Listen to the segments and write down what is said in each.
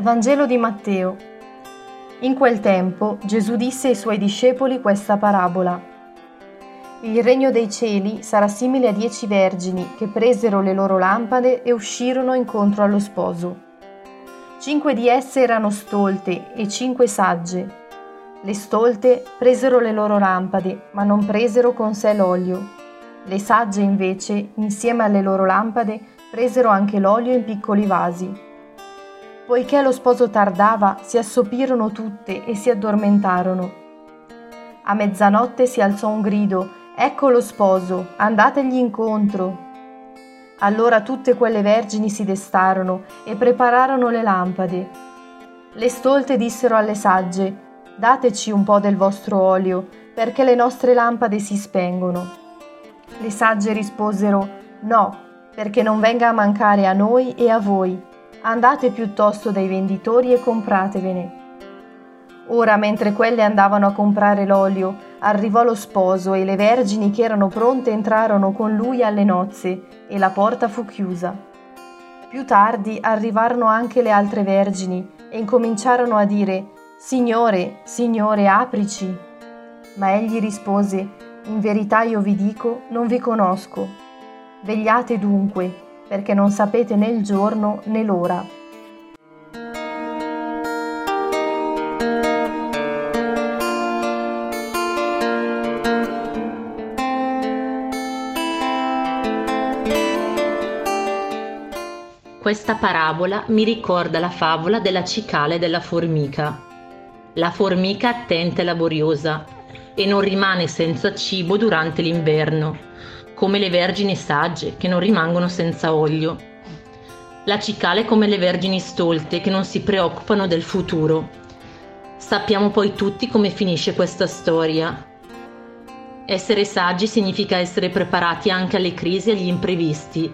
Vangelo di Matteo. In quel tempo Gesù disse ai suoi discepoli questa parabola. Il regno dei cieli sarà simile a dieci vergini che presero le loro lampade e uscirono incontro allo sposo. Cinque di esse erano stolte e cinque sagge. Le stolte presero le loro lampade, ma non presero con sé l'olio. Le sagge invece, insieme alle loro lampade, presero anche l'olio in piccoli vasi. Poiché lo sposo tardava, si assopirono tutte e si addormentarono. A mezzanotte si alzò un grido, Ecco lo sposo, andategli incontro. Allora tutte quelle vergini si destarono e prepararono le lampade. Le stolte dissero alle sagge, Dateci un po' del vostro olio, perché le nostre lampade si spengono. Le sagge risposero, No, perché non venga a mancare a noi e a voi andate piuttosto dai venditori e compratevene. Ora, mentre quelle andavano a comprare l'olio, arrivò lo sposo e le vergini che erano pronte entrarono con lui alle nozze e la porta fu chiusa. Più tardi arrivarono anche le altre vergini e incominciarono a dire Signore, Signore, aprici. Ma egli rispose In verità io vi dico, non vi conosco. Vegliate dunque perché non sapete né il giorno né l'ora. Questa parabola mi ricorda la favola della cicala e della formica. La formica attenta e laboriosa e non rimane senza cibo durante l'inverno come le vergini sagge che non rimangono senza olio. La cicala è come le vergini stolte che non si preoccupano del futuro. Sappiamo poi tutti come finisce questa storia. Essere saggi significa essere preparati anche alle crisi e agli imprevisti,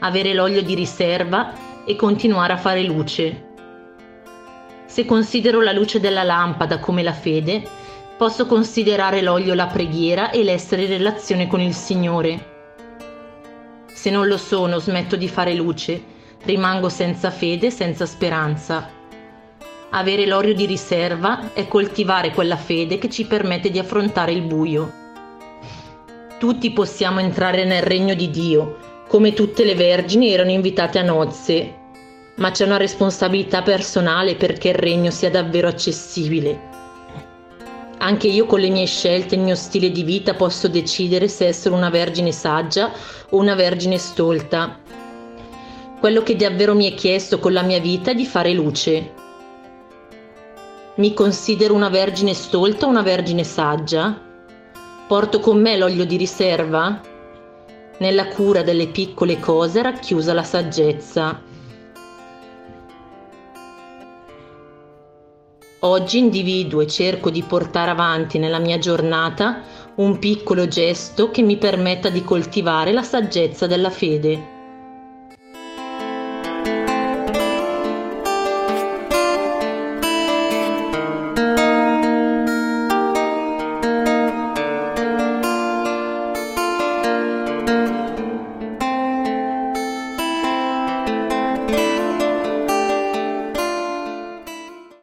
avere l'olio di riserva e continuare a fare luce. Se considero la luce della lampada come la fede, posso considerare l'olio la preghiera e l'essere in relazione con il Signore. Se non lo sono, smetto di fare luce, rimango senza fede, senza speranza. Avere l'olio di riserva è coltivare quella fede che ci permette di affrontare il buio. Tutti possiamo entrare nel regno di Dio, come tutte le vergini erano invitate a nozze, ma c'è una responsabilità personale perché il regno sia davvero accessibile. Anche io con le mie scelte, il mio stile di vita posso decidere se essere una vergine saggia o una vergine stolta. Quello che davvero mi è chiesto con la mia vita è di fare luce. Mi considero una vergine stolta o una vergine saggia? Porto con me l'olio di riserva? Nella cura delle piccole cose racchiusa la saggezza. Oggi individuo e cerco di portare avanti nella mia giornata un piccolo gesto che mi permetta di coltivare la saggezza della fede.